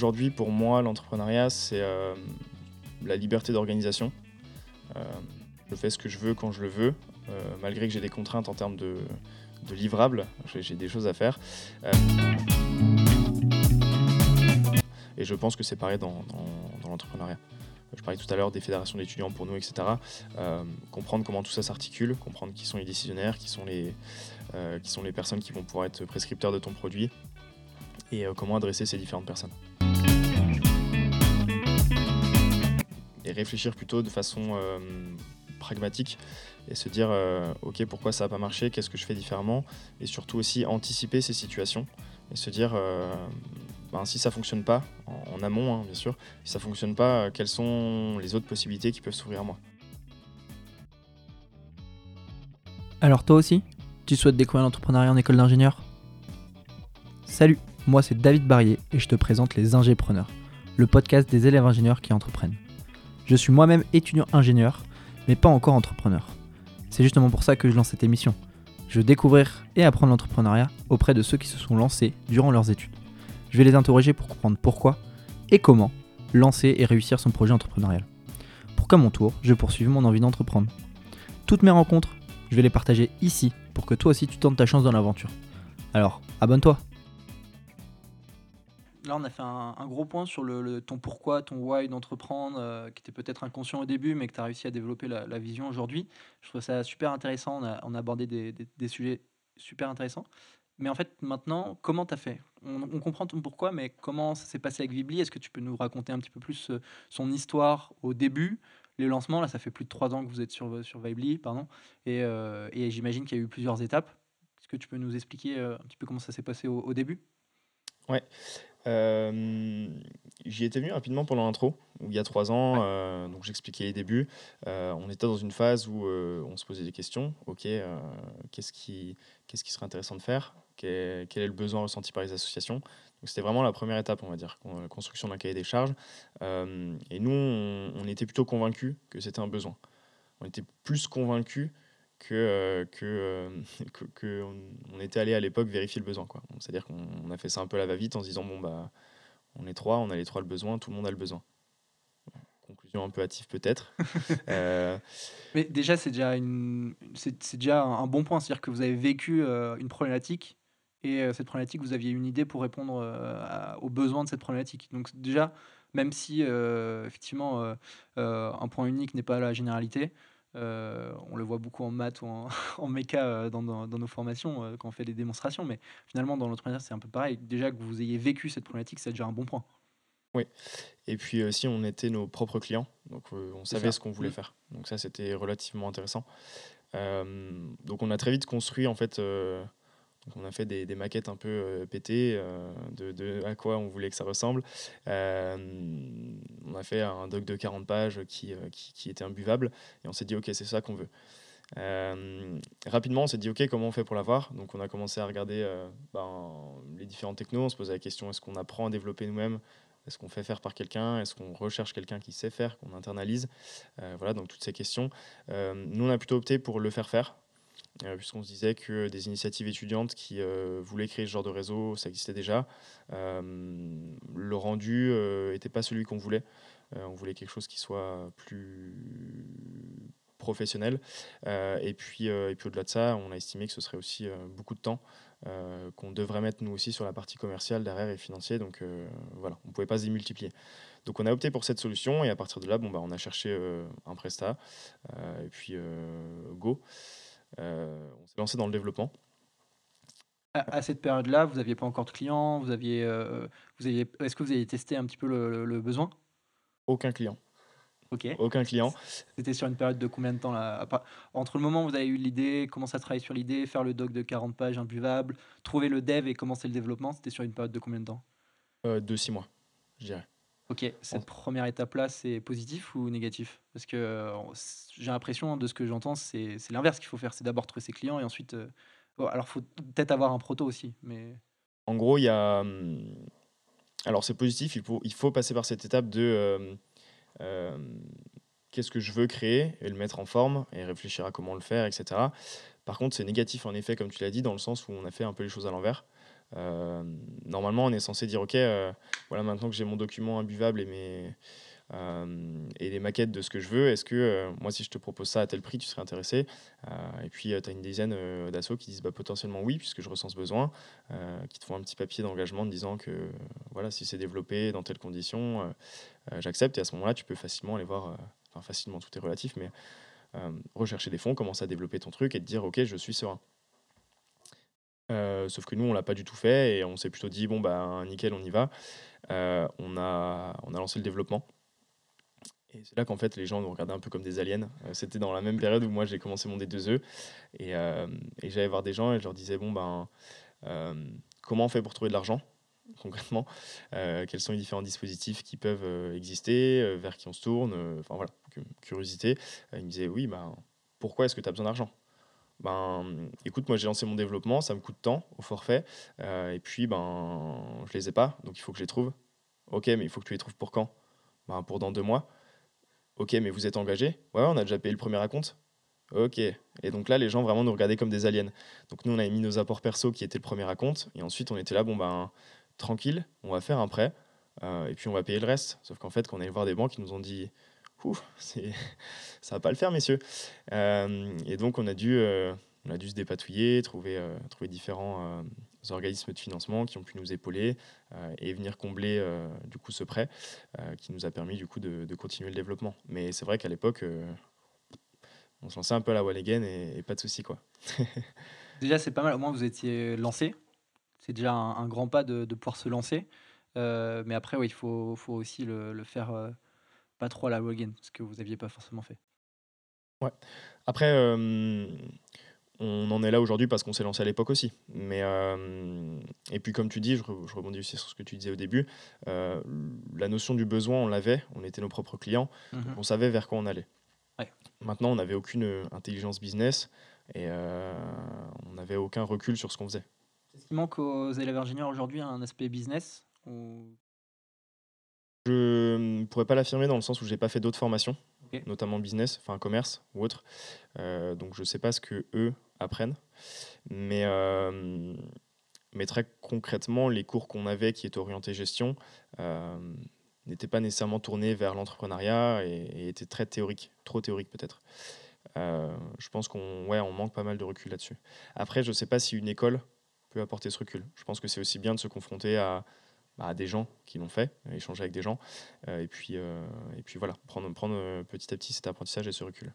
aujourd'hui, pour moi, l'entrepreneuriat, c'est la liberté d'organisation. je fais ce que je veux quand je le veux, malgré que j'ai des contraintes en termes de, livrables. J'ai des choses à faire. et je pense que c'est pareil dans l'entrepreneuriat je parlais tout à l'heure des fédérations d'étudiants pour nous, etc. Euh, comprendre comment tout ça s'articule, comprendre qui sont les décisionnaires, qui sont les, euh, personnes qui vont pouvoir être prescripteurs de ton produit et euh, comment adresser ces différentes personnes. Et réfléchir plutôt de façon pragmatique et se dire ok pourquoi ça n'a pas marché, qu'est-ce que je fais différemment et surtout aussi anticiper ces situations et se dire ben, si ça fonctionne pas, en, amont hein, bien sûr, si ça fonctionne pas, euh, quelles sont les autres possibilités qui peuvent s'ouvrir à moi? Alors toi aussi, tu souhaites découvrir l'entrepreneuriat en école d'ingénieur? Salut, moi c'est David Barrier et je te présente les Ingépreneurs, le podcast des élèves ingénieurs qui entreprennent. Je suis moi-même étudiant ingénieur, mais pas encore entrepreneur. C'est justement pour ça que je lance cette émission. Je veux découvrir et apprendre l'entrepreneuriat auprès de ceux qui se sont lancés durant leurs études. Je vais les interroger pour comprendre pourquoi et comment lancer et réussir son projet entrepreneurial. Pour qu'à mon tour, je poursuive mon envie d'entreprendre. Toutes mes rencontres, je vais les partager ici pour que toi aussi tu tentes ta chance dans l'aventure. Alors, abonne-toi Là, on a fait un, gros point sur le, ton pourquoi, ton why d'entreprendre, euh, qui était peut-être inconscient au début, mais que tu as réussi à développer la, vision aujourd'hui. Je trouve ça super intéressant. On a, abordé des, sujets super intéressants. Mais en fait, maintenant, comment tu as fait? On, comprend ton pourquoi, mais comment ça s'est passé avec Vibli Est-ce que tu peux nous raconter un petit peu plus euh, son histoire au début les lancements, là, ça fait plus de trois ans que vous êtes sur, sur Vibly, pardon, et, euh, j'imagine qu'il y a eu plusieurs étapes. Est-ce que tu peux nous expliquer euh, un petit peu comment ça s'est passé au, début? Ouais. J'y étais venu rapidement pendant l'intro, il y a trois ans, donc j'expliquais les débuts. on était dans une phase où on se posait des questions. Ok, qu'est-ce qui, qu'est-ce qui serait intéressant de faire? Quel est le besoin ressenti par les associations? C'était vraiment la première étape, on va dire, la construction d'un cahier des charges. Euh, et nous, on, était plutôt convaincus que c'était un besoin. On était plus convaincus que, euh, euh, que, que, on, était allé à l'époque vérifier le besoin. C'est-à-dire qu'on a fait ça un peu à la va-vite en se disant, bon, bah, on est trois, on a les trois le besoin, tout le monde a le besoin conclusion un peu hâtive peut-être. Mais déjà, c'est déjà, une, c'est, déjà un bon point, c'est-à-dire que vous avez vécu une problématique et euh, cette problématique, vous aviez une idée pour répondre euh, aux besoins de cette problématique. Donc déjà, même si euh, effectivement un point unique n'est pas la généralité, on le voit beaucoup en maths ou en, en méca dans, dans, nos formations quand on fait des démonstrations, mais finalement dans l'entrepreneuriat c'est un peu pareil. Déjà que vous ayez vécu cette problématique, c'est déjà un bon point. Oui, et puis aussi on était nos propres clients, donc on savait ce qu'on voulait mmh. faire. Donc ça c'était relativement intéressant. donc on a très vite construit en fait on a fait des, maquettes un peu euh, pétées euh, de, à quoi on voulait que ça ressemble. Euh, on a fait un doc de 40 pages qui, qui, était imbuvable et on s'est dit ok c'est ça qu'on veut. rapidement, on s'est dit ok comment on fait pour l'avoir? Donc on a commencé à regarder ben, les différentes technos. On se posait la question est-ce qu'on apprend à développer nous-mêmes? Est-ce qu'on fait faire par quelqu'un? Est-ce qu'on recherche quelqu'un qui sait faire, qu'on internalise? Voilà, donc toutes ces questions. nous, on a plutôt opté pour le faire faire. Euh, puisqu'on se disait que des initiatives étudiantes qui euh, voulaient créer ce genre de réseau, ça existait déjà. Euh, le rendu n'était pas celui qu'on voulait. on voulait quelque chose qui soit plus professionnel. et puis, et puis au-delà de ça, on a estimé que ce serait aussi beaucoup de temps qu'on devrait mettre nous aussi sur la partie commerciale derrière et financier. Donc voilà, on ne pouvait pas se démultiplier. Donc on a opté pour cette solution et à partir de là, bon, bah, on a cherché un Presta et puis Go. Euh, on s'est lancé dans le développement. À, cette période-là, vous n'aviez pas encore de clients, vous aviez, euh, vous aviez, est-ce que vous avez testé un petit peu le, besoin? Aucun client. Ok. Aucun client. C'était sur une période de combien de temps là Entre le moment où vous avez eu l'idée, commencer à travailler sur l'idée, faire le doc de 40 pages imbuvable, trouver le dev et commencer le développement, c'était sur une période de combien de temps? Euh, De six mois, je dirais. Ok, cette première étape-là, c'est positif ou négatif? Parce que euh, j'ai l'impression, de ce que j'entends, c'est l'inverse qu'il faut faire. C'est d'abord trouver ses clients et ensuite. Euh, alors, il faut peut-être avoir un proto aussi. mais... En gros, il y a. Hum, alors, c'est positif, il faut, il faut passer par cette étape de. Euh, qu'est-ce que je veux créer et le mettre en forme et réfléchir à comment le faire, etc. Par contre, c'est négatif en effet, comme tu l'as dit, dans le sens où on a fait un peu les choses à l'envers. Normalement, on est censé dire, OK, voilà, maintenant que j'ai mon document imbuvable et mes euh, et les maquettes de ce que je veux. Est-ce que euh, moi, si je te propose ça à tel prix, tu serais intéressé? Euh, Et puis, tu as une dizaine d'assauts qui disent bah, potentiellement oui, puisque je ressens ce besoin, qui te font un petit papier d'engagement en disant que voilà, si c'est développé dans telles conditions, j'accepte. Et à ce moment-là, tu peux facilement aller voir, enfin facilement, tout est relatif, mais rechercher des fonds, commencer à développer ton truc et te dire ok, je suis serein. Sauf que nous, on l'a pas du tout fait et on s'est plutôt dit bon bah nickel, on y va. on, a, on a lancé le développement. Et c'est là qu'en fait, les gens nous regardaient un peu comme des aliens. Euh, c'était dans la même période où moi j'ai commencé mon D2E. Et, euh, j'allais voir des gens et je leur disais Bon, ben, euh, comment on fait pour trouver de l'argent concrètement? Quels sont les différents dispositifs qui peuvent exister Vers qui on se tourne Enfin voilà, curiosité. ils me disaient Oui, ben, pourquoi est-ce que tu as besoin d'argent? Ben, écoute, moi j'ai lancé mon développement, ça me coûte tant au forfait, et puis ben, je les ai pas, donc il faut que je les trouve. Ok, mais il faut que tu les trouves pour quand? Ben, Pour dans deux mois. Ok, mais vous êtes engagé? Ouais, on a déjà payé le premier raconte. Ok. Et donc là, les gens vraiment nous regardaient comme des aliens. Donc nous, on a mis nos apports perso qui étaient le premier raconte. Et ensuite, on était là, bon ben, tranquille, on va faire un prêt. Euh, et puis on va payer le reste. Sauf qu'en fait, quand on est allé voir des banques, ils nous ont dit, Ouh, ça va pas le faire, messieurs. Euh, et donc on a dû, euh, on a dû se dépatouiller, trouver, trouver différents organismes de financement qui ont pu nous épauler euh, et venir combler euh, du coup ce prêt euh, qui nous a permis du coup de, continuer le développement. Mais c'est vrai qu'à l'époque, on se lançait un peu à la wall again et, pas de souci quoi. déjà c'est pas mal, au moins vous étiez lancé. C'est déjà un, grand pas de, pouvoir se lancer. mais après, oui, il faut aussi le, faire pas trop à la again, ce que vous n'aviez pas forcément fait. Ouais. Après, on en est là aujourd'hui parce qu'on s'est lancé à l'époque aussi. Mais, euh, et puis comme tu dis, je, rebondis aussi sur ce que tu disais au début, euh, la notion du besoin, on l'avait, on était nos propres clients, mhm. on savait vers quoi on allait. Maintenant, on n'avait aucune euh, intelligence business et on n'avait aucun recul sur ce qu'on faisait. Est-ce qu'il manque aux élèves ingénieurs aujourd'hui un aspect business ou... Je ne pourrais pas l'affirmer dans le sens où j'ai pas fait d'autres formations, notamment business, enfin commerce ou autre. donc je ne sais pas ce que eux apprennent. Mais, euh, mais très concrètement, les cours qu'on avait qui étaient orientés gestion euh, n'étaient pas nécessairement tournés vers l'entrepreneuriat et, étaient très théoriques, trop théoriques peut-être. Euh, je pense qu'on ouais, on manque pas mal de recul là-dessus. Après, je ne sais pas si une école peut apporter ce recul. Je pense que c'est aussi bien de se confronter à, à des gens qui l'ont fait, échanger avec des gens, et, puis, et puis voilà, prendre, prendre petit à petit cet apprentissage et ce recul.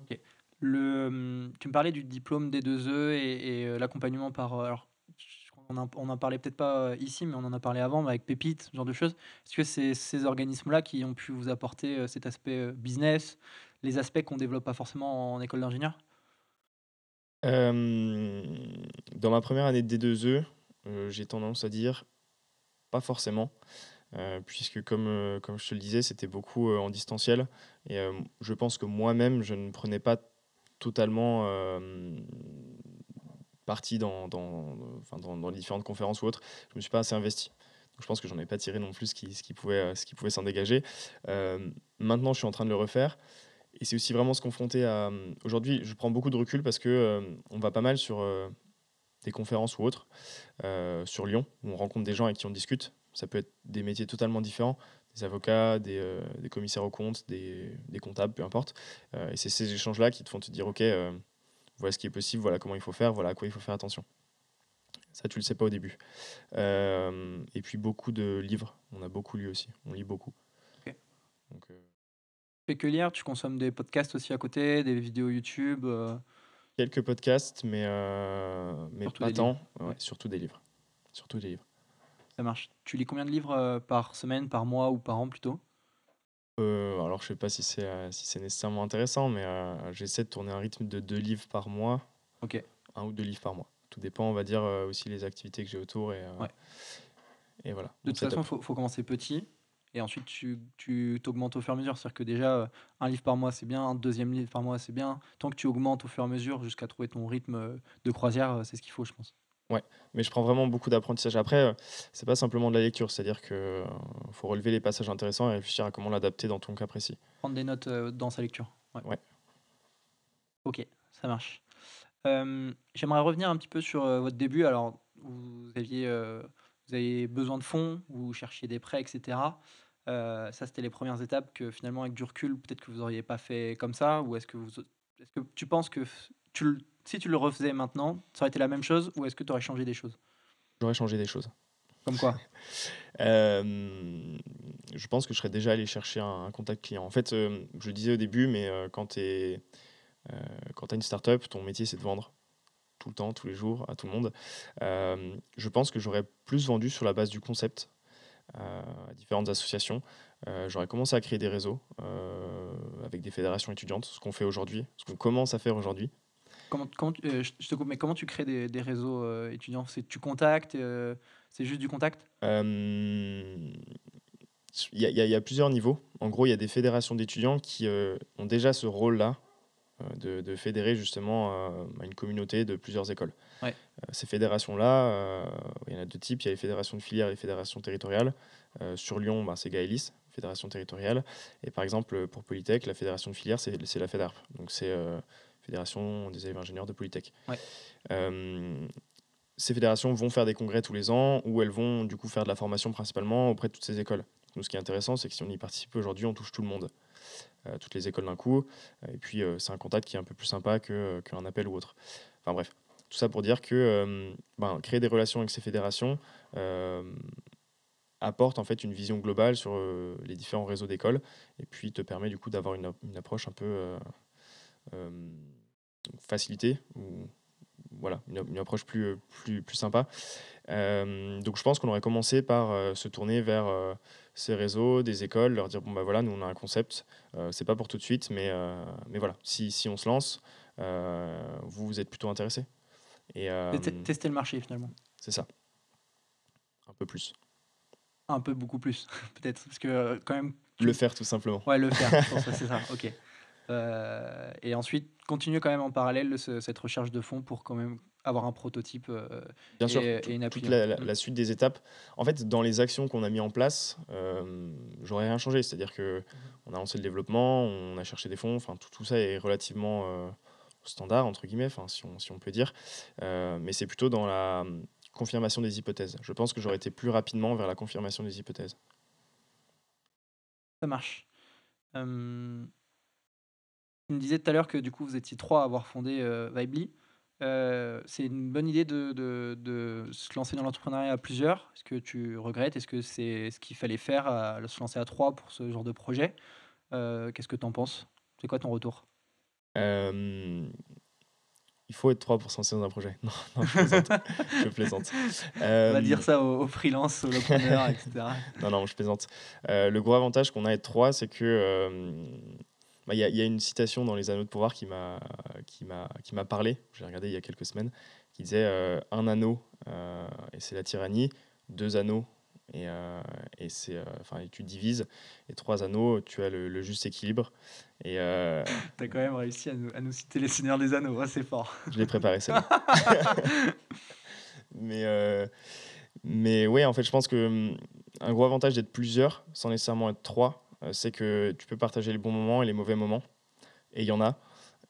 Ok. Le, hum, tu me parlais du diplôme des 2E et, euh, l'accompagnement par. Euh, alors, on en, parlait peut-être pas euh, ici, mais on en a parlé avant avec Pépite, ce genre de choses. Est-ce que c'est ces organismes-là qui ont pu vous apporter cet aspect business, les aspects qu'on développe pas forcément en école d'ingénieur? Dans ma première année de D2E, j'ai tendance à dire pas forcément. puisque comme, comme je te le disais, c'était beaucoup en distanciel. Et je pense que moi-même, je ne prenais pas totalement euh, parti dans, dans, dans, dans, les différentes conférences ou autres. Je ne me suis pas assez investi. Je pense que j'en ai pas tiré non plus ce qui, ce qui pouvait, pouvait s'en dégager. Euh, maintenant, je suis en train de le refaire. Et c'est aussi vraiment se confronter à. Aujourd'hui, je prends beaucoup de recul parce que euh, on va pas mal sur des conférences ou autres, sur Lyon, où on rencontre des gens avec qui on discute. Ça peut être des métiers totalement différents des avocats, des, euh, des, commissaires aux comptes, des, des comptables, peu importe. Euh, et c'est ces échanges-là qui te font te dire, OK, euh, voilà ce qui est possible, voilà comment il faut faire, voilà à quoi il faut faire attention. Ça, tu le sais pas au début. et puis beaucoup de livres. On a beaucoup lu aussi. On lit beaucoup. Ok. Donc, fais que lire Tu consommes des podcasts aussi à côté, des vidéos YouTube Quelques podcasts, mais, mais pas tant. Surtout des livres. Surtout des livres marche. Tu lis combien de livres euh, par semaine, par mois ou par an plutôt? Euh, alors, je sais pas si c'est euh, si c'est nécessairement intéressant, mais j'essaie de tourner un rythme de deux livres par mois. Ok. Un ou deux livres par mois. Tout dépend, on va dire, aussi les activités que j'ai autour. Et, et voilà. De toute façon, il faut, faut, commencer petit. Et ensuite, tu t'augmentes au fur et à mesure. C'est-à-dire que déjà, un livre par mois, c'est bien. Un deuxième livre par mois, c'est bien. Tant que tu augmentes au fur et à mesure jusqu'à trouver ton rythme de croisière, c'est ce qu'il faut, je pense. Ouais, mais je prends vraiment beaucoup d'apprentissage. Après, euh, c'est pas simplement de la lecture, c'est-à-dire qu'il euh, faut relever les passages intéressants et réfléchir à comment l'adapter dans ton cas précis. Prendre des notes euh, dans sa lecture. Ouais. Ok, ça marche. J'aimerais revenir un petit peu sur votre début. Alors, vous aviez, euh, vous avez besoin de fonds, vous cherchiez des prêts, etc. Euh, ça, c'était les premières étapes que finalement, avec du recul, peut-être que vous n'auriez pas fait comme ça Ou est-ce que, vous, est-ce que tu penses que tu, si tu le refaisais maintenant, ça aurait été la même chose Ou est-ce que tu aurais changé des choses? J'aurais changé des choses. Comme quoi? Euh, Je pense que je serais déjà allé chercher un, contact client. En fait, euh, je le disais au début, mais quand tu es, as une startup, ton métier c'est de vendre tout le temps, tous les jours, à tout le monde. je pense que j'aurais plus vendu sur la base du concept à différentes associations. j'aurais commencé à créer des réseaux avec des fédérations étudiantes, ce qu'on fait aujourd'hui, ce qu'on commence à faire aujourd'hui. Comment, comment je te coupe, mais comment tu crées des, des réseaux étudiants? C'est tu contactes c'est juste du contact? Il euh, y, y, a plusieurs niveaux. En gros, il y a des fédérations d'étudiants qui euh, ont déjà ce rôle-là euh, de, de, fédérer justement une communauté de plusieurs écoles. ces fédérations-là, il y en a deux types. Il y a les fédérations de filières et les fédérations territoriales. sur Lyon, bah, c'est Gaëlis, fédération territoriale. Et par exemple, pour Polytech, la fédération de filières, c'est la FEDARP. Donc c'est Fédération des élèves ingénieurs de Polytech. Ouais ces fédérations vont faire des congrès tous les ans où elles vont du coup faire de la formation principalement auprès de toutes ces écoles. Nous, ce qui est intéressant, c'est que si on y participe aujourd'hui, on touche tout le monde, euh, toutes les écoles d'un coup. Et puis, euh, c'est un contact qui est un peu plus sympa euh, qu'un appel ou autre. Enfin bref, tout ça pour dire que ben, créer des relations avec ces fédérations apporte en fait une vision globale sur les différents réseaux d'écoles et puis te permet du coup d'avoir une, une, approche un peu facilitée ou voilà, une, approche plus, plus, plus sympa. Euh, donc je pense qu'on aurait commencé par euh, se tourner vers euh, ces réseaux, des écoles, leur dire bon bah voilà, nous on a un concept, c'est pas pour tout de suite, mais, mais voilà, si, si on se lance, vous vous êtes plutôt intéressé. Et, tester le marché finalement. C'est ça. Un peu plus. Un peu beaucoup plus, peut-être, parce que quand même. Le faire tout simplement. Ouais, le faire, c'est ça, ok. Euh, et ensuite, continuer quand même en parallèle cette recherche de fonds pour quand même avoir un prototype euh, Bien sûr, une toute la, mm. la, suite des étapes. En fait, dans les actions qu'on a mis en place, euh, j'aurais rien changé. C'est-à-dire que on a lancé le développement, on a cherché des fonds. Enfin, tout, tout ça est relativement euh, standard entre guillemets, enfin, si on, si on peut dire. mais c'est plutôt dans la confirmation des hypothèses. Je pense que j'aurais été plus rapidement vers la confirmation des hypothèses. Ça marche. Tu me disais tout à l'heure que du coup vous étiez trois à avoir fondé euh, Vibely. Euh, c'est une bonne idée de, de, de se lancer dans l'entrepreneuriat à plusieurs. Est-ce que tu regrettes? Est-ce que c'est ce qu'il fallait faire, à, se lancer à trois pour ce genre de projet? Euh, Qu'est-ce que tu en penses? C'est quoi ton retour? Il faut être trois pour se lancer dans un projet. Non, non je plaisante. je plaisante. On va dire ça aux, freelances, aux entrepreneurs, etc. non, non, je plaisante. le gros avantage qu'on a à être trois, c'est que il y, a une citation dans Les Anneaux de pouvoir qui m'a qui m'a qui m'a parlé. J'ai regardé il y a quelques semaines, qui disait euh, un anneau euh, et c'est la tyrannie, deux anneaux et, euh, et c'est enfin tu divises et trois anneaux, tu as le, juste équilibre. Et t'as quand même réussi à nous, à nous, citer les Seigneurs des Anneaux, c'est fort. Je l'ai préparé celle-là. mais mais ouais, en fait, je pense que hum, un gros avantage d'être plusieurs, sans nécessairement être trois, c'est que tu peux partager les bons moments et les mauvais moments. Et il y en a.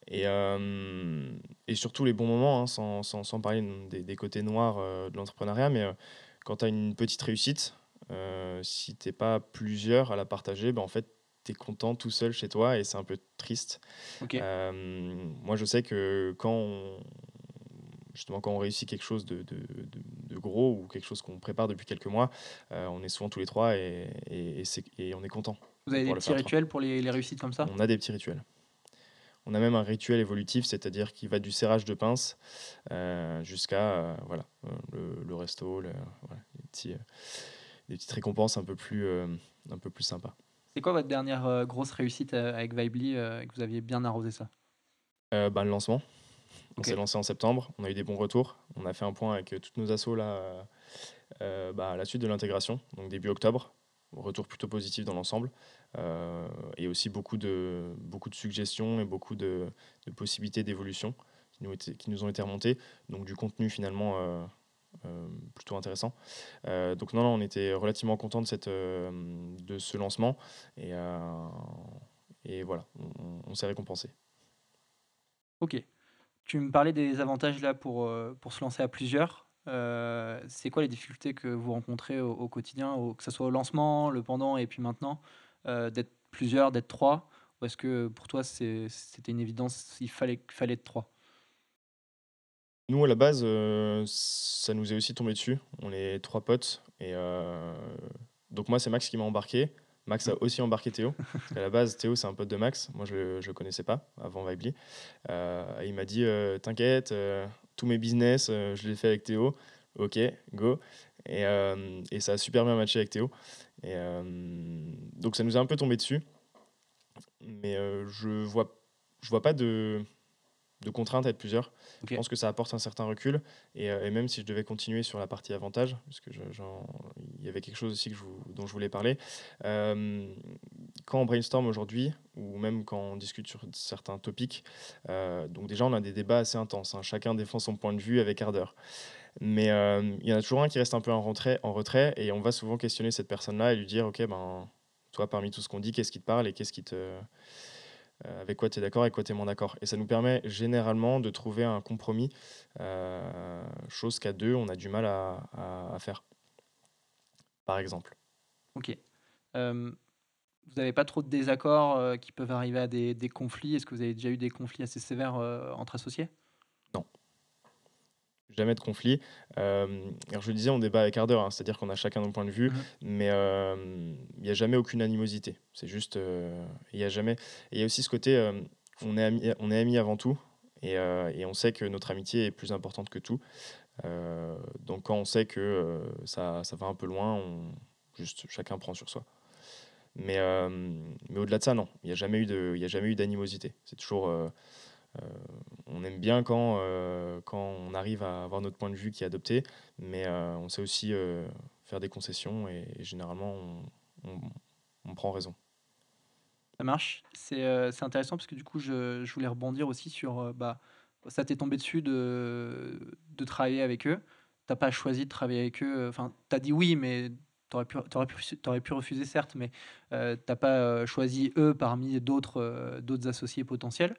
Et, euh, et, surtout les bons moments, hein, sans, sans, sans, parler des, des, côtés noirs euh, de l'entrepreneuriat, mais quand tu as une petite réussite, si tu n'es pas plusieurs à la partager, ben en fait, tu es content tout seul chez toi et c'est un peu triste. moi, je sais que quand on, justement quand on réussit quelque chose de, de, de, gros ou quelque chose qu'on prépare depuis quelques mois, on est souvent tous les trois et, et, et on est content. Vous avez des petits rituels pour les, les, réussites comme ça On a des petits rituels. On a même un rituel évolutif, c'est-à-dire qui va du serrage de pince euh, jusqu'à euh, voilà, euh, le, resto, le, voilà, les, petits, petites récompenses un peu plus, un peu plus sympas. C'est quoi votre dernière grosse réussite avec Vibely que vous aviez bien arrosé ça? Bah, Le lancement. On s'est lancé en septembre, on a eu des bons retours. On a fait un point avec toutes nos assos là, bah, à la suite de l'intégration, donc début octobre retour plutôt positif dans l'ensemble. Euh, et aussi beaucoup de, beaucoup de suggestions et beaucoup de, possibilités d'évolution qui nous, qui nous ont été remontées. Donc du contenu finalement euh, euh, plutôt intéressant. donc non, non, on était relativement content de, cette, de ce lancement. Et, et voilà, on, s'est récompensé. Ok. Tu me parlais des avantages là pour, pour se lancer à plusieurs. C'est quoi les difficultés que vous rencontrez au, quotidien, que ce soit au lancement, le pendant et puis maintenant, d'être plusieurs, d'être trois Ou est-ce que pour toi, c'était une évidence, il fallait, fallait être trois? Nous, à la base, ça nous est aussi tombé dessus. On est trois potes. Et donc, moi, c'est Max qui m'a embarqué. Max a aussi embarqué Théo. à la base, Théo, c'est un pote de Max. Moi, je ne le connaissais pas avant Vibely. Euh, il m'a dit T'inquiète, tous mes business, je les fais avec Théo. Ok, go. Et, et, ça a super bien matché avec Théo. Et, donc, ça nous a un peu tombé dessus. Mais je vois, je vois pas de de contraintes à être plusieurs. Je pense que ça apporte un certain recul. Et, euh, et, même si je devais continuer sur la partie avantage, parce que il y avait quelque chose aussi que je dont je voulais parler, euh, quand on brainstorm aujourd'hui, ou même quand on discute sur certains topics, euh, donc déjà on a des débats assez intenses. Hein. Chacun défend son point de vue avec ardeur. Mais il y en a toujours un qui reste un peu en retrait, en retrait et on va souvent questionner cette personne-là et lui dire, ok, ben, toi parmi tout ce qu'on dit, qu'est-ce qui te parle et qu'est-ce qui te avec quoi tu es d'accord et quoi tu es moins d'accord. Et ça nous permet généralement de trouver un compromis, euh, chose qu'à deux, on a du mal à, faire, par exemple. Ok. Euh, vous n'avez pas trop de désaccords qui peuvent arriver à des conflits? Est-ce que vous avez déjà eu des conflits assez sévères entre associés? Jamais de conflit. Euh, alors je le disais, on débat avec ardeur, hein, c'est-à-dire qu'on a chacun nos points de vue, mais euh, il n'y a jamais aucune animosité. C'est juste, euh, il y a jamais. il y a aussi ce côté, on est amis, on est amis avant tout, et, et, on sait que notre amitié est plus importante que tout. donc quand on sait que ça, ça, va un peu loin, on, juste chacun prend sur soi. Mais, mais au-delà de ça, non, il n'y a jamais eu d'animosité. C'est toujours euh, on aime bien quand, euh, quand on arrive à avoir notre point de vue qui est adopté, mais euh, on sait aussi faire des concessions et, généralement on, prend raison. Ça marche. C'est intéressant parce que du coup, je, je voulais rebondir aussi sur. bah, ça t'est tombé dessus de, de travailler avec eux. T'as pas choisi de travailler avec eux. Enfin, tu as dit oui, mais tu aurais, pu, aurais pu refuser, certes, mais euh, n'as pas choisi eux parmi d'autres d'autres associés potentiels.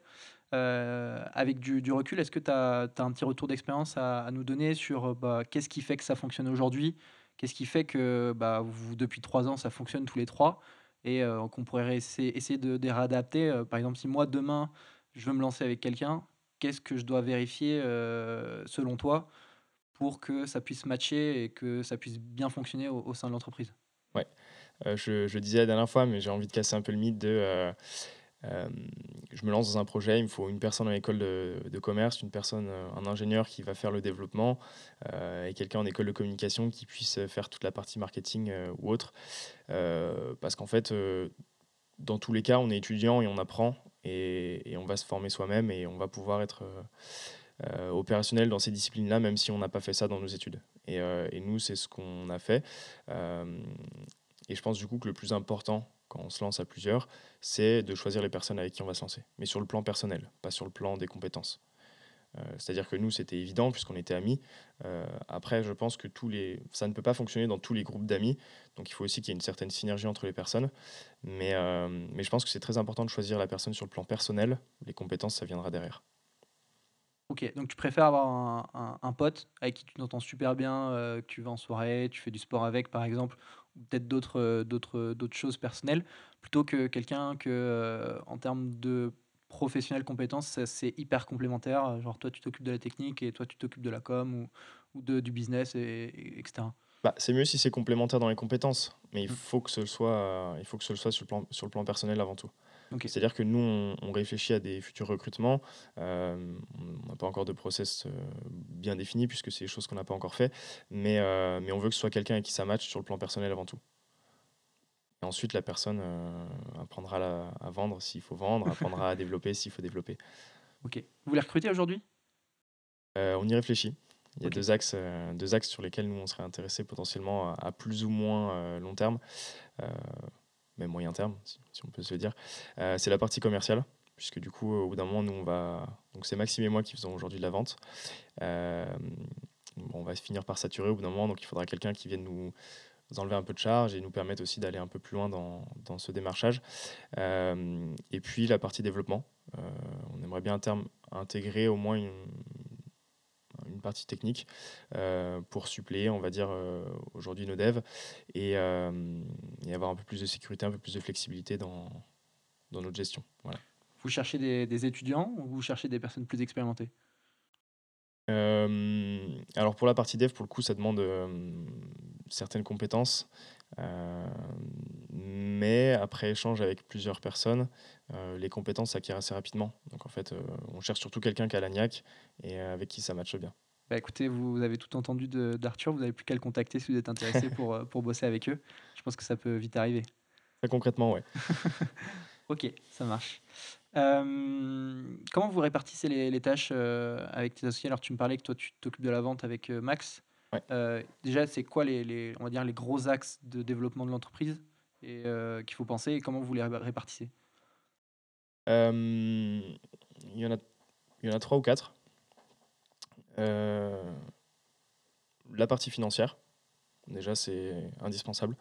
Euh, avec du, recul, est-ce que tu as, un petit retour d'expérience à, nous donner sur bah, qu'est-ce qui fait que ça fonctionne aujourd'hui? Qu'est-ce qui fait que bah, vous, depuis trois ans, ça fonctionne tous les trois et euh, qu'on pourrait essayer, essayer de, de réadapter? Euh, Par exemple, si moi, demain, je veux me lancer avec quelqu'un, qu'est-ce que je dois vérifier selon toi pour que ça puisse matcher et que ça puisse bien fonctionner au, sein de l'entreprise? Ouais, je, je, disais la dernière fois, mais j'ai envie de casser un peu le mythe de euh, je me lance dans un projet, il me faut une personne en école de, commerce, une personne, euh, un ingénieur qui va faire le développement euh, et quelqu'un en école de communication qui puisse faire toute la partie marketing ou autre. parce qu'en fait, dans tous les cas, on est étudiant et on apprend et, on va se former soi-même et on va pouvoir être opérationnel dans ces disciplines-là, même si on n'a pas fait ça dans nos études. Et, et nous, c'est ce qu'on a fait. et je pense du coup que le plus important quand on se lance à plusieurs, c'est de choisir les personnes avec qui on va se lancer, mais sur le plan personnel, pas sur le plan des compétences. Euh, c'est-à-dire que nous, c'était évident puisqu'on était amis. Euh, après, je pense que tous les... ça ne peut pas fonctionner dans tous les groupes d'amis, donc il faut aussi qu'il y ait une certaine synergie entre les personnes. Mais, euh, mais je pense que c'est très important de choisir la personne sur le plan personnel. Les compétences, ça viendra derrière. Ok, donc tu préfères avoir un, pote avec qui tu t'entends super bien, que tu vas en soirée, tu fais du sport avec par exemple, peut-être d'autres euh, d'autres euh, d'autres choses personnelles plutôt que quelqu'un que euh, en termes de professionnel compétences c'est hyper complémentaire. Genre toi tu t'occupes de la technique et toi tu t'occupes de la com ou, ou de, du business et, etc bah, c'est mieux si c'est complémentaire dans les compétences mais il mmh. faut que ce soit il faut que ce soit sur le plan sur le plan personnel avant tout c'est-à-dire que nous, on, réfléchit à des futurs recrutements. Euh, on n'a pas encore de process euh, bien défini puisque c'est des choses qu'on n'a pas encore fait. Mais, euh, mais on veut que ce soit quelqu'un avec qui ça match sur le plan personnel avant tout. Et ensuite, la personne apprendra à, vendre s'il faut vendre, apprendra à développer s'il faut développer. Ok. Vous les recrutez aujourd'hui? On y réfléchit. Il y a deux, axes, deux axes sur lesquels nous, on serait intéressés potentiellement à, plus ou moins long terme moyen terme, si, on peut se le dire, euh, c'est la partie commerciale puisque du coup, au bout d'un moment, nous, on va. Donc, c'est Maxime et moi qui faisons aujourd'hui de la vente. Euh, on va finir par saturer au bout d'un moment, donc il faudra quelqu'un qui vienne nous enlever un peu de charge et nous permettre aussi d'aller un peu plus loin dans, dans ce démarchage. Euh, et puis, la partie développement. on aimerait bien à terme intégrer au moins une partie technique pour suppléer, on va dire, aujourd'hui nos devs et, et, avoir un peu plus de sécurité, un peu plus de flexibilité dans, dans notre gestion. Voilà. Vous cherchez des, des étudiants ou vous cherchez des personnes plus expérimentées? Alors pour la partie dev, pour le coup, ça demande certaines compétences. mais après échange avec plusieurs personnes, les compétences s'acquièrent assez rapidement. Donc en fait, on cherche surtout quelqu'un qui a l'agnac et avec qui ça matche bien. Bah écoutez, vous avez tout entendu d'Arthur, vous n'avez plus qu'à le contacter si vous êtes intéressé pour, pour bosser avec eux. Je pense que ça peut vite arriver. Très concrètement, ouais. ok, ça marche. Euh, comment vous répartissez les, tâches euh, avec tes associés? Alors, tu me parlais que toi, tu t'occupes de la vente avec euh, Max. déjà, c'est quoi les, on va dire, les gros axes de développement de l'entreprise et qu'il faut penser et comment vous les répartissez? Il, y en a, il y en a trois ou quatre. La partie financière, déjà, c'est indispensable.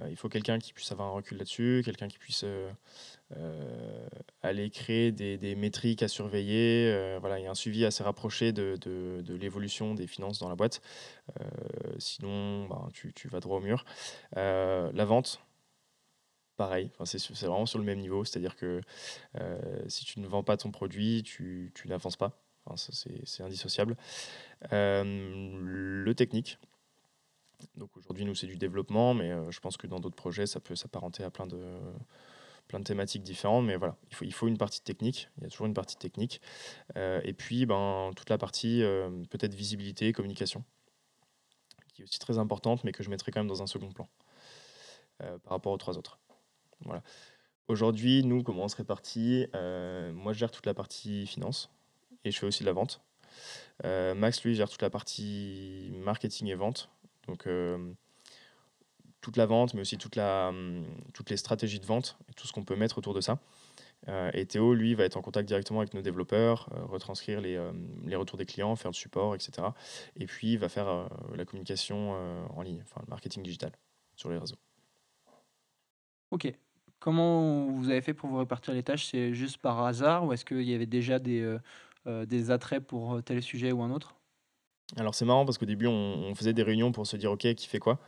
Euh, il faut quelqu'un qui puisse avoir un recul là-dessus, quelqu'un qui puisse euh, euh, aller créer des, métriques à surveiller. voilà, il y a un suivi assez rapproché de, l'évolution des finances dans la boîte. sinon, ben, tu, vas droit au mur. la vente, pareil, enfin, c'est vraiment sur le même niveau. C'est-à-dire que si tu ne vends pas ton produit, tu n'avances pas. Enfin, c'est indissociable. le technique, donc aujourd'hui, nous, c'est du développement, mais euh, je pense que dans d'autres projets, ça peut s'apparenter à plein de, plein de thématiques différentes. Mais voilà, il faut, il faut une partie technique. Il y a toujours une partie technique. Euh, et puis, ben, toute la partie euh, peut-être visibilité, communication, qui est aussi très importante, mais que je mettrai quand même dans un second plan par rapport aux trois autres. Voilà. Aujourd'hui, nous, comment on se répartit? Moi, je gère toute la partie finance et je fais aussi de la vente. Max, lui, gère toute la partie marketing et vente. Donc, euh, toute la vente, mais aussi toute la, hum, toutes les stratégies de vente et tout ce qu'on peut mettre autour de ça. Euh, et Théo, lui, va être en contact directement avec nos développeurs, euh, retranscrire les, les, retours des clients, faire le support, etc. Et puis, il va faire la communication en ligne, enfin le marketing digital sur les réseaux. Ok. Comment vous avez fait pour vous répartir les tâches? C'est juste par hasard ou est-ce qu'il y avait déjà des, des attraits pour tel sujet ou un autre? Alors c'est marrant parce qu'au début on, faisait des réunions pour se dire ok qui fait quoi?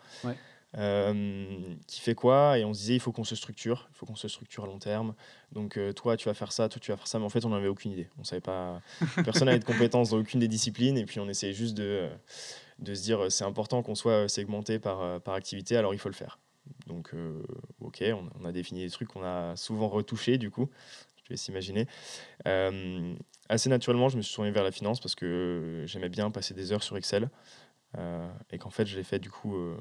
Euh, qui fait quoi? Et on se disait il faut qu'on se structure il faut qu'on se structure à long terme. Donc euh, toi tu vas faire ça toi tu vas faire ça mais en fait on n'avait aucune idée. On savait pas personne n'avait de compétences dans aucune des disciplines et puis on essayait juste de, de se dire c'est important qu'on soit segmenté par, par activité alors il faut le faire. Donc euh, ok on, on, a défini des trucs qu'on a souvent retouchés du coup je vais s'imaginer assez naturellement, je me suis tourné vers la finance parce que j'aimais bien passer des heures sur Excel euh, et qu'en fait, je l'ai fait du coup euh,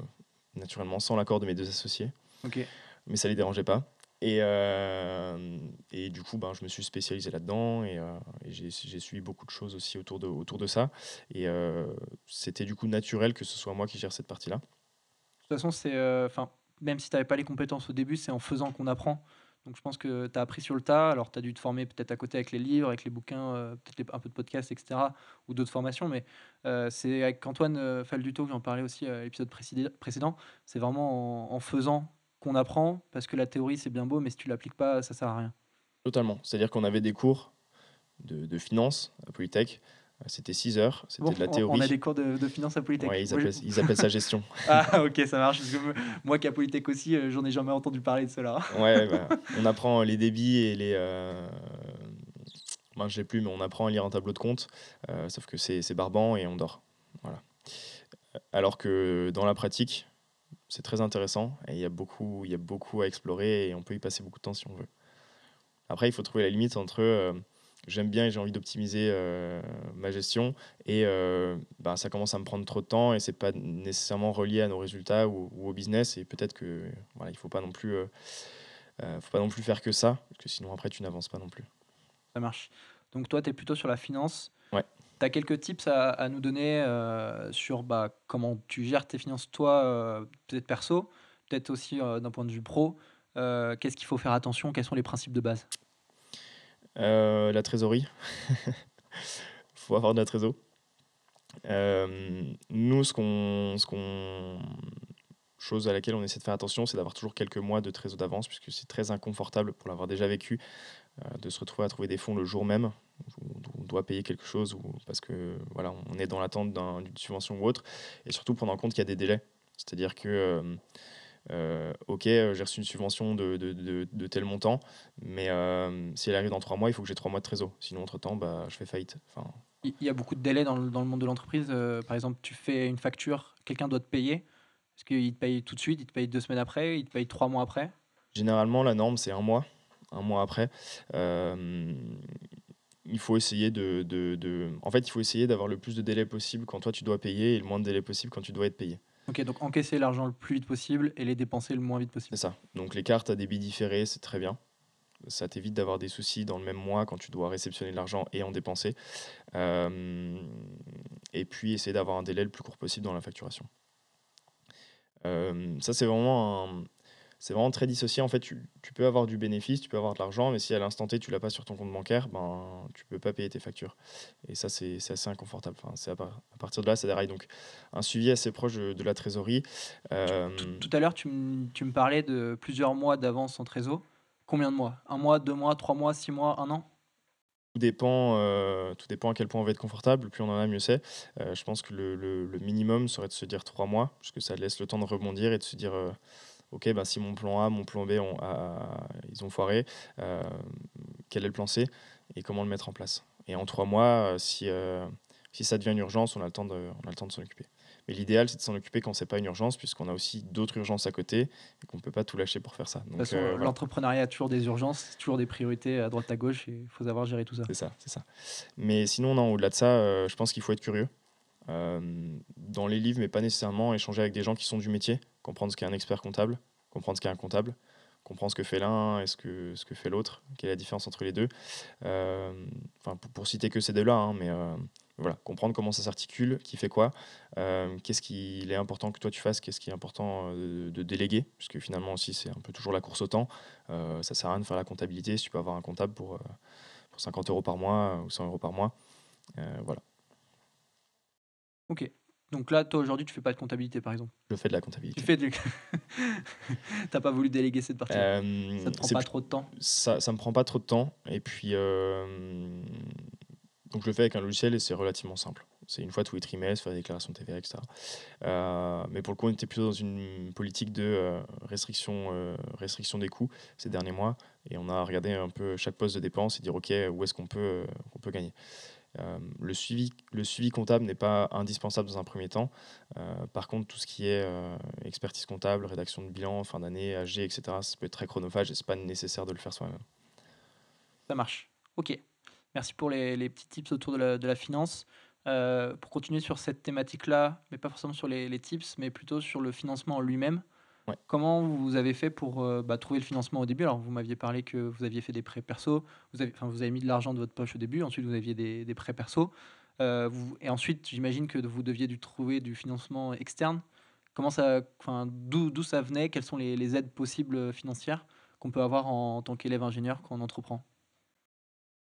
naturellement sans l'accord de mes deux associés. Mais ça les dérangeait pas. Et, euh, et du coup, ben, je me suis spécialisé là-dedans et, et j'ai suivi beaucoup de choses aussi autour de, autour de ça. Et c'était du coup naturel que ce soit moi qui gère cette partie-là. De toute façon, c'est, enfin, même si tu n'avais pas les compétences au début, c'est en faisant qu'on apprend. Donc je pense que tu as appris sur le tas. Alors tu as dû te former peut-être à côté avec les livres, avec les bouquins, euh, peut-être un peu de podcasts, etc. ou d'autres formations. Mais euh, c'est avec Antoine euh, Falduto que j'en parlais aussi à l'épisode précédent. C'est vraiment en, faisant qu'on apprend parce que la théorie c'est bien beau, mais si tu l'appliques pas, ça sert à rien. Totalement. C'est-à-dire qu'on avait des cours de, de finance à Polytech c'était 6 heures, c'était de la théorie. On a des cours de, finance à Polytech. Oui, ils, appellent, ça gestion. ah, ok, ça marche. moi qui à Polytech aussi, euh, j'en ai jamais entendu parler de cela. ouais, bah, on apprend les débits et les. Euh... Moi, je sais plus, mais on apprend à lire un tableau de compte, euh, sauf que c'est barbant et on dort. Voilà. Alors que dans la pratique, c'est très intéressant et il y, a beaucoup, y a beaucoup à explorer et on peut y passer beaucoup de temps si on veut. Après, il faut trouver la limite entre euh, j'aime bien et j'ai envie d'optimiser euh, ma gestion. Et euh, bah, ça commence à me prendre trop de temps et c'est pas nécessairement relié à nos résultats ou, au business. Et peut-être que voilà, il faut pas non plus, euh, faut pas non plus faire que ça, parce que sinon après tu n'avances pas non plus. Ça marche. Donc toi, tu es plutôt sur la finance. Ouais. Tu as quelques tips à, à nous donner sur bah, comment tu gères tes finances, toi, peut-être perso, peut-être aussi d'un point de vue pro. Qu'est-ce qu'il faut faire attention Quels sont les principes de base? euh, la trésorerie. faut avoir de la trésorerie. Euh, nous, ce qu'on, ce qu'on, chose à laquelle on essaie de faire attention, c'est d'avoir toujours quelques mois de trésor d'avance, puisque c'est très inconfortable pour l'avoir déjà vécu, euh, de se retrouver à trouver des fonds le jour même, doit payer quelque chose ou parce que voilà, on est dans l'attente d'une subvention ou autre. Et surtout prendre en compte qu'il y a des délais. C'est-à-dire que, ok, j'ai reçu une subvention de, de, de, tel montant, mais si elle arrive dans trois mois, il faut que j'ai trois mois de trésor. Sinon, entre-temps, bah, je fais faillite. Enfin, il y a beaucoup de délais dans le, dans le monde de l'entreprise. par exemple, tu fais une facture, quelqu'un doit te payer. Est-ce qu'il te paye tout de suite, il te paye deux semaines après, il te paye trois mois après? Généralement, la norme, c'est un mois, un mois après. Euh, il faut essayer de, de, de, En fait, il faut essayer d'avoir le plus de délais possible quand toi tu dois payer et le moins de délais possible quand tu dois être payé. Ok, donc encaisser l'argent le plus vite possible et les dépenser le moins vite possible. C'est ça. Donc les cartes à débit différé, c'est très bien. Ça t'évite d'avoir des soucis dans le même mois quand tu dois réceptionner l'argent et en dépenser. Euh, et puis essayer d'avoir un délai le plus court possible dans la facturation. Euh, ça, c'est vraiment un, c'est vraiment très dissocié. En fait, tu, tu, peux avoir du bénéfice, tu peux avoir de l'argent, mais si à l'instant T, tu l'as pas sur ton compte bancaire, ben, tu peux pas payer tes factures. Et ça, c'est assez inconfortable. Enfin, c'est à, à, partir de là, ça déraille. Donc, un suivi assez proche de, la trésorerie. Euh, tout, à l'heure, tu, tu, me parlais de plusieurs mois d'avance en trésor. Combien de mois? Un mois, deux mois, trois mois, six mois, un an? Tout dépend, euh, tout dépend à quel point on va être confortable. Plus on en a, mieux c'est. Euh, je pense que le, le, minimum serait de se dire trois mois, parce que ça laisse le temps de rebondir et de se dire ok, bah, si mon plan A, mon plan B, ils ont foiré, euh, quel est le plan C et comment le mettre en place? Et en trois mois, euh, si, euh, si ça devient une urgence, on a le temps de, on a le temps de s'en occuper. Mais l'idéal, c'est de s'en occuper quand c'est pas une urgence, puisqu'on a aussi d'autres urgences à côté et qu'on ne peut pas tout lâcher pour faire ça. de toute façon, l'entrepreneuriat a toujours des urgences, toujours des priorités à droite à gauche, et il faut savoir gérer tout ça. C'est ça, c'est ça. Mais sinon, non, au-delà de ça, je pense qu'il faut être curieux. dans les livres, mais pas nécessairement échanger avec des gens qui sont du métier, comprendre ce qu'est un expert comptable, comprendre ce qu'est un comptable, comprendre ce que fait l'un et ce que, ce que fait l'autre, quelle est la différence entre les deux. Euh, enfin, pour, citer que ces deux-là, hein, mais euh, voilà, comprendre comment ça s'articule, qui fait quoi, euh, qu'est-ce qu'il est important que toi tu fasses, qu'est-ce qui est important de, déléguer, puisque finalement aussi c'est un peu toujours la course au temps. ça sert à rien de faire la comptabilité si tu peux avoir un comptable pour, pour 50 euros par mois ou 100 euros par mois. voilà. Ok. Donc là, toi aujourd'hui, tu fais pas de comptabilité, par exemple. Je fais de la comptabilité. Tu fais de... T'as pas voulu déléguer cette partie. Euh, ça te prend pas trop de temps. Ça, ça me prend pas trop de temps. Et puis, euh, donc je le fais avec un logiciel et c'est relativement simple. C'est une fois tous les trimestres, faire la déclaration de TVA, etc. Euh, mais pour le coup, on était plutôt dans une politique de restriction, restriction des coûts ces derniers mois. Et on a regardé un peu chaque poste de dépense et dire, OK, où est-ce qu'on peut, on peut gagner? Euh, le, suivi, le suivi comptable n'est pas indispensable dans un premier temps. Euh, par contre, tout ce qui est euh, expertise comptable, rédaction de bilan, fin d'année, AG, etc., ça peut être très chronophage et ce n'est pas nécessaire de le faire soi-même. Ça marche. Ok. Merci pour les, petits tips autour de la, de la finance. pour continuer sur cette thématique-là, mais pas forcément sur les, les, tips, mais plutôt sur le financement en lui-même, Comment vous avez fait pour euh, bah, trouver le financement au début? Alors, vous m'aviez parlé que vous aviez fait des prêts perso, vous avez, vous avez mis de l'argent de votre poche au début, ensuite vous aviez des, des prêts perso, euh, et ensuite j'imagine que vous deviez trouver du financement externe. Comment ça, d'où ça venait? Quelles sont les, les aides possibles financières qu'on peut avoir en, en tant qu'élève ingénieur quand on entreprend?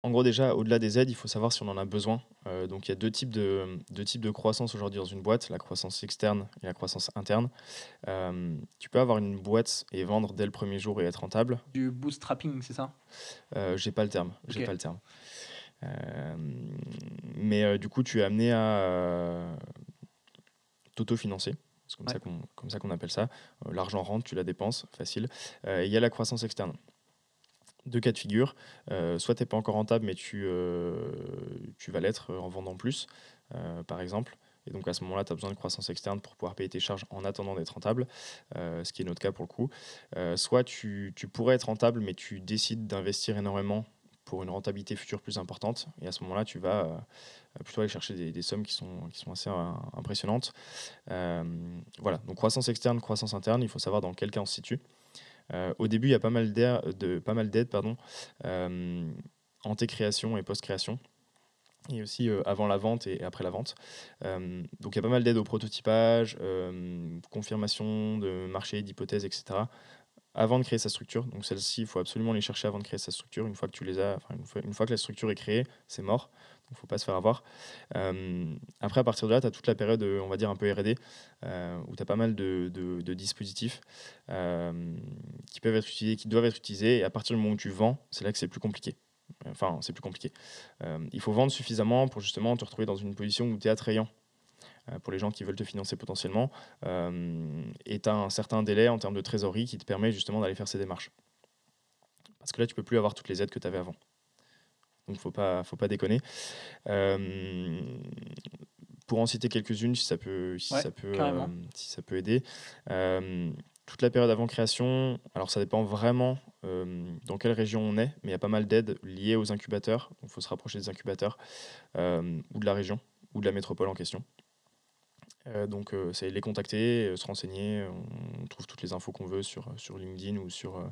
En gros, déjà, au-delà des aides, il faut savoir si on en a besoin. Euh, donc, il y a deux types de, deux types de croissance aujourd'hui dans une boîte, la croissance externe et la croissance interne. Euh, tu peux avoir une boîte et vendre dès le premier jour et être rentable. Du bootstrapping, c'est ça? Euh, J'ai pas le terme. J'ai pas le terme. mais du coup, tu es amené à t'auto-financer. C'est comme, comme, ça qu'on appelle ça. L'argent rentre, tu la dépenses, facile. Il y a la croissance externe deux cas de figure. Euh, soit tu n'es pas encore rentable, mais tu, euh, tu vas l'être en vendant plus, euh, par exemple. Et donc à ce moment-là, tu as besoin de croissance externe pour pouvoir payer tes charges en attendant d'être rentable, ce qui est notre cas pour le coup. soit tu, tu, pourrais être rentable, mais tu décides d'investir énormément pour une rentabilité future plus importante. Et à ce moment-là, tu vas plutôt aller chercher des, des, sommes qui sont, qui sont assez impressionnantes. voilà, donc croissance externe, croissance interne, il faut savoir dans quel cas on se situe. Euh, au début, il y a pas mal d'aides pardon, euh, création et post-création et aussi euh, avant la vente et après la vente. donc il y a pas mal d'aides au prototypage, confirmation de marché, d'hypothèses, etc. Avant de créer sa structure. Donc celle-ci, il faut absolument les chercher avant de créer sa structure. Une fois que tu les as, une fois que la structure est créée, c'est mort il ne faut pas se faire avoir. Euh, après, à partir de là, tu as toute la période, euh, on va dire, un peu RD, euh, où tu as pas mal de, dispositifs qui peuvent être utilisés, qui doivent être utilisés. Et à partir du moment où tu vends, c'est là que c'est plus compliqué. Enfin, c'est plus compliqué. il faut vendre suffisamment pour justement te retrouver dans une position où tu es attrayant pour les gens qui veulent te financer potentiellement. et tu as un certain délai en termes de trésorerie qui te permet justement d'aller faire ces démarches. Parce que là, tu peux plus avoir toutes les aides que tu avais avant. Donc, faut pas, faut pas déconner. Euh, pour en citer quelques-unes, si ça peut, si ça peut, euh, si ça peut aider. Euh, toute la période avant création, alors ça dépend vraiment dans quelle région on est, mais il y a pas mal d'aides liées aux incubateurs. Il faut se rapprocher des incubateurs ou de la région ou de la métropole en question. donc, c'est les contacter, se renseigner. On trouve toutes les infos qu'on veut sur, sur LinkedIn ou sur.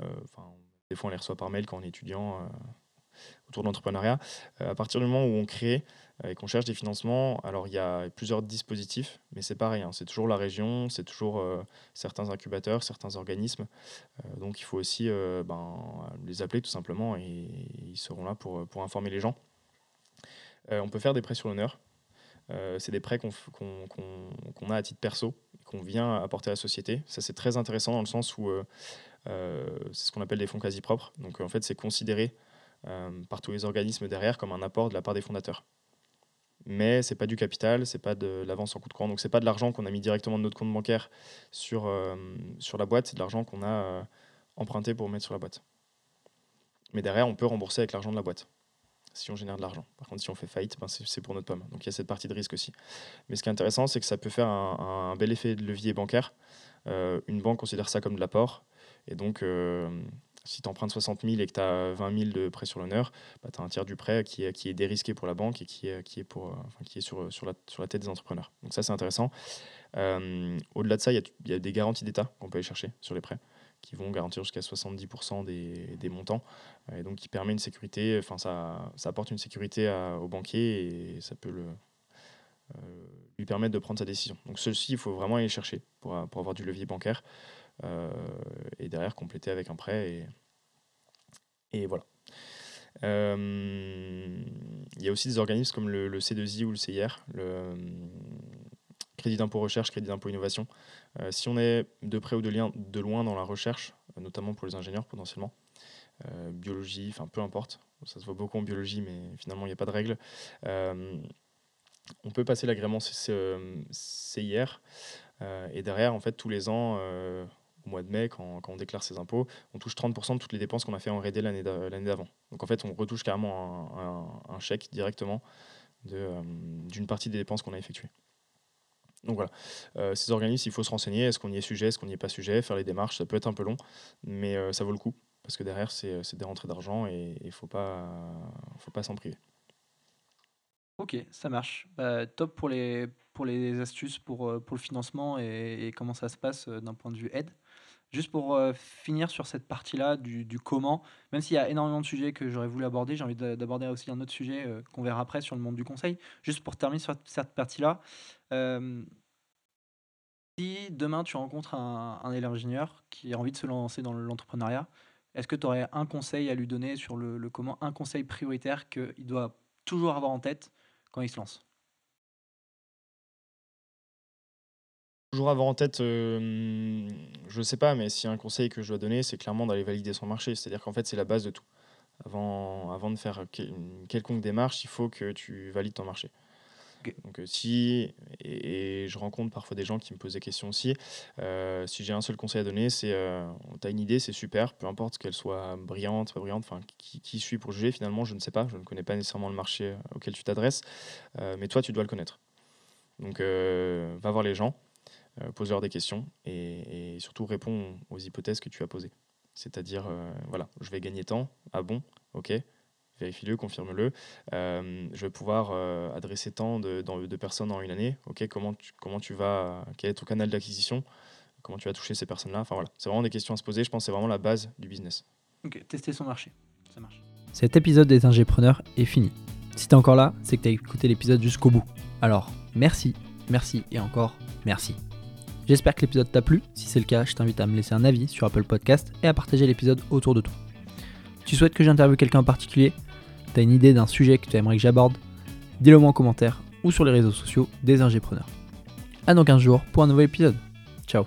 des fois, on les reçoit par mail quand on est étudiant autour de l'entrepreneuriat. Euh, à partir du moment où on crée euh, et qu'on cherche des financements, alors il y a plusieurs dispositifs, mais c'est pareil, hein, c'est toujours la région, c'est toujours euh, certains incubateurs, certains organismes. donc il faut aussi ben, les appeler tout simplement et ils seront là pour, informer les gens. on peut faire des prêts sur l'honneur. c'est des prêts qu'on a à titre perso, qu'on vient apporter à la société. Ça, c'est très intéressant dans le sens où c'est ce qu'on appelle des fonds quasi propres. Donc, en fait, c'est considéré par tous les organismes derrière comme un apport de la part des fondateurs. Mais c'est pas du capital, c'est pas de l'avance en coup de courant, donc c'est pas de l'argent qu'on a mis directement de notre compte bancaire sur, euh, sur la boîte, c'est de l'argent qu'on a euh, emprunté pour mettre sur la boîte. Mais derrière, on peut rembourser avec l'argent de la boîte si on génère de l'argent. Par contre, si on fait faillite, ben c'est pour notre pomme. Donc il y a cette partie de risque aussi. Mais ce qui est intéressant, c'est que ça peut faire un, bel effet de levier bancaire. une banque considère ça comme de l'apport. Et donc, si tu empruntes 60 000 et que tu as 20 000 de prêt sur l'honneur, bah, tu as un tiers du prêt qui est, dérisqué pour la banque et qui est, pour, enfin, qui est sur, sur, la, sur la tête des entrepreneurs. Donc ça, c'est intéressant. Euh, au-delà de ça, il y, a des garanties d'État qu'on peut aller chercher sur les prêts qui vont garantir jusqu'à 70% des, montants et donc qui permet une sécurité, enfin ça, ça apporte une sécurité au banquier et ça peut le, euh, lui permettre de prendre sa décision. Donc ceci, il faut vraiment aller chercher pour, pour avoir du levier bancaire. Euh, et derrière compléter avec un prêt. Et, et voilà. Euh, il y a aussi des organismes comme le, C2I ou le CIR, le euh, crédit d'impôt recherche, crédit d'impôt innovation. si on est de près ou de, lien, de loin dans la recherche, notamment pour les ingénieurs potentiellement, biologie, enfin peu importe, ça se voit beaucoup en biologie, mais finalement il n'y a pas de règle. on peut passer l'agrément CIR et derrière, en fait, tous les ans, mois de mai, quand, on déclare ses impôts, on touche 30% de toutes les dépenses qu'on a fait en R&D l'année d'avant. Donc en fait, on retouche carrément un, chèque directement euh, d'une partie des dépenses qu'on a effectuées. Donc voilà, euh, ces organismes, il faut se renseigner, est-ce qu'on y est sujet, est-ce qu'on n'y est pas sujet, faire les démarches, ça peut être un peu long, mais euh, ça vaut le coup, parce que derrière, c'est des rentrées d'argent et il ne faut pas, s'en priver. Ok, ça marche. Bah, top pour les, pour les astuces pour, pour le financement et comment ça se passe d'un point de vue aide. Juste pour euh, finir sur cette partie-là du, comment, même s'il y a énormément de sujets que j'aurais voulu aborder, j'ai envie d'aborder aussi un autre sujet euh, qu'on verra après sur le monde du conseil. Juste pour terminer sur cette partie-là, euh, si demain tu rencontres un, un élève ingénieur qui a envie de se lancer dans l'entrepreneuriat, est-ce que tu aurais un conseil à lui donner sur le, le comment, un conseil prioritaire qu'il doit toujours avoir en tête quand il se lance? Toujours avoir en tête, euh, je ne sais pas, mais si un conseil que je dois donner, c'est clairement d'aller valider son marché. C'est-à-dire qu'en fait, c'est la base de tout. Avant, avant de faire une quelconque démarche, il faut que tu valides ton marché. Donc euh, si, et, je rencontre parfois des gens qui me posent des questions aussi, euh, si j'ai un seul conseil à donner, c'est, tu as une idée, c'est super, peu importe qu'elle soit brillante, pas brillante, enfin, qui, qui suis pour juger, finalement, je ne sais pas, je ne connais pas nécessairement le marché auquel tu t'adresses, mais toi, tu dois le connaître. Donc va voir les gens, euh, pose-leur des questions et, surtout réponds aux hypothèses que tu as posées. C'est-à-dire, euh, voilà, je vais gagner temps. Ah bon Ok. Vérifie-le, confirme-le. Euh, je vais pouvoir adresser tant de, de, personnes en une année. Ok, comment tu, comment tu vas, quel est ton canal d'acquisition Comment tu vas toucher ces personnes-là Enfin voilà, c'est vraiment des questions à se poser. Je pense que c'est vraiment la base du business. Ok, tester son marché. Ça marche. Cet épisode des ingépreneurs est fini. Si t'es encore là, c'est que t'as écouté l'épisode jusqu'au bout. Alors, merci, merci et encore merci. J'espère que l'épisode t'a plu. Si c'est le cas, je t'invite à me laisser un avis sur Apple Podcast et à partager l'épisode autour de toi. Tu souhaites que j'interviewe quelqu'un en particulier? T'as une idée d'un sujet que tu aimerais que j'aborde? Dis-le moi en commentaire ou sur les réseaux sociaux des ingépreneurs. A dans 15 jours pour un nouvel épisode. Ciao